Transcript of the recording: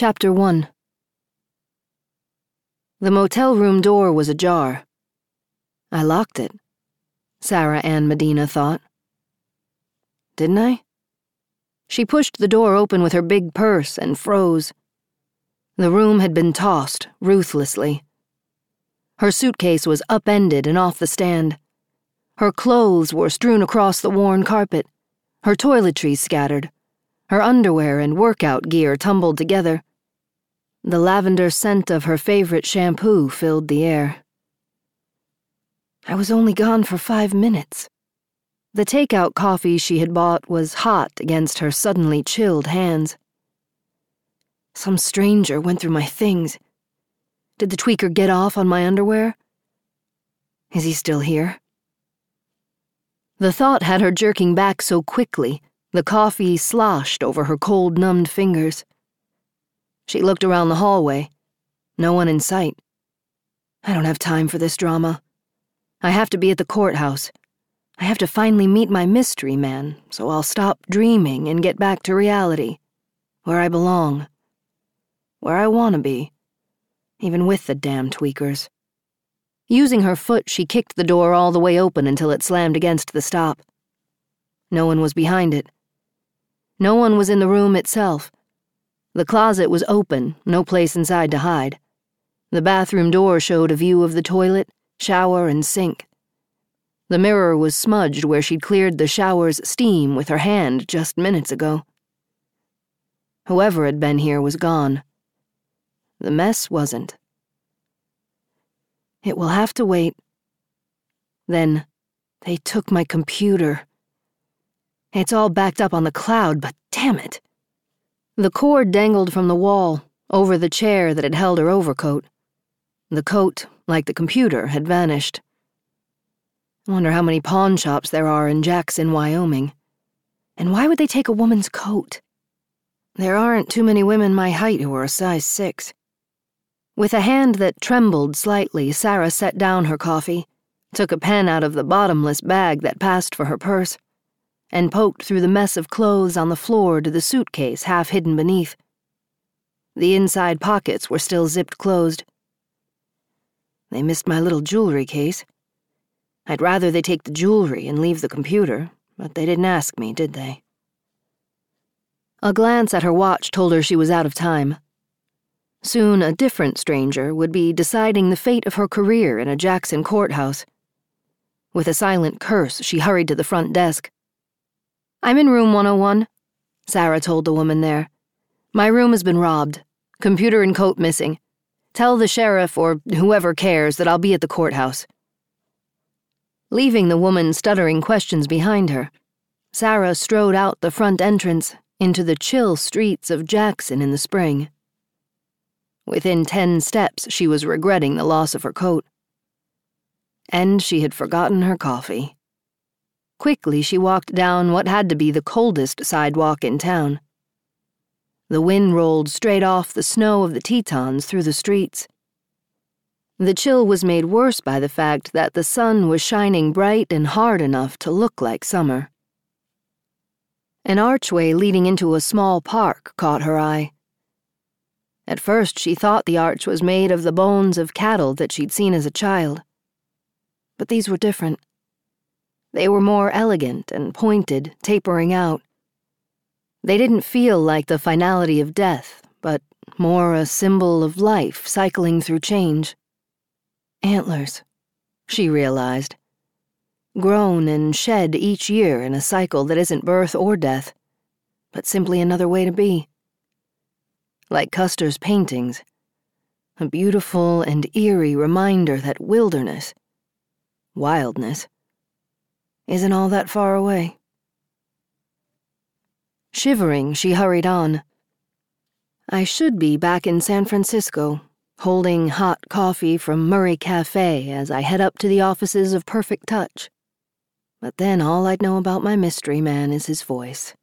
Chapter 1 The motel room door was ajar. I locked it, Sarah Ann Medina thought. Didn't I? She pushed the door open with her big purse and froze. The room had been tossed, ruthlessly. Her suitcase was upended and off the stand. Her clothes were strewn across the worn carpet, her toiletries scattered, her underwear and workout gear tumbled together. The lavender scent of her favorite shampoo filled the air. I was only gone for five minutes. The takeout coffee she had bought was hot against her suddenly chilled hands. Some stranger went through my things. Did the tweaker get off on my underwear? Is he still here? The thought had her jerking back so quickly, the coffee sloshed over her cold, numbed fingers. She looked around the hallway. No one in sight. I don't have time for this drama. I have to be at the courthouse. I have to finally meet my mystery man, so I'll stop dreaming and get back to reality, where I belong, where I want to be, even with the damn tweakers. Using her foot, she kicked the door all the way open until it slammed against the stop. No one was behind it. No one was in the room itself. The closet was open, no place inside to hide. The bathroom door showed a view of the toilet, shower, and sink. The mirror was smudged where she'd cleared the shower's steam with her hand just minutes ago. Whoever had been here was gone. The mess wasn't. It will have to wait. Then, they took my computer. It's all backed up on the cloud, but damn it. The cord dangled from the wall, over the chair that had held her overcoat. The coat, like the computer, had vanished. I wonder how many pawn shops there are in Jackson, Wyoming. And why would they take a woman's coat? There aren't too many women my height who are a size six. With a hand that trembled slightly, Sarah set down her coffee, took a pen out of the bottomless bag that passed for her purse and poked through the mess of clothes on the floor to the suitcase half hidden beneath. The inside pockets were still zipped closed. They missed my little jewelry case. I'd rather they take the jewelry and leave the computer, but they didn't ask me, did they? A glance at her watch told her she was out of time. Soon, a different stranger would be deciding the fate of her career in a Jackson courthouse. With a silent curse, she hurried to the front desk. I'm in room 101, Sarah told the woman there. My room has been robbed. Computer and coat missing. Tell the sheriff or whoever cares that I'll be at the courthouse. Leaving the woman stuttering questions behind her, Sarah strode out the front entrance into the chill streets of Jackson in the spring. Within ten steps, she was regretting the loss of her coat. And she had forgotten her coffee. Quickly, she walked down what had to be the coldest sidewalk in town. The wind rolled straight off the snow of the Tetons through the streets. The chill was made worse by the fact that the sun was shining bright and hard enough to look like summer. An archway leading into a small park caught her eye. At first, she thought the arch was made of the bones of cattle that she'd seen as a child. But these were different. They were more elegant and pointed, tapering out. They didn't feel like the finality of death, but more a symbol of life cycling through change. Antlers, she realized. Grown and shed each year in a cycle that isn't birth or death, but simply another way to be. Like Custer's paintings, a beautiful and eerie reminder that wilderness, wildness, isn't all that far away. Shivering, she hurried on. I should be back in San Francisco, holding hot coffee from Murray Cafe as I head up to the offices of Perfect Touch. But then all I'd know about my mystery man is his voice.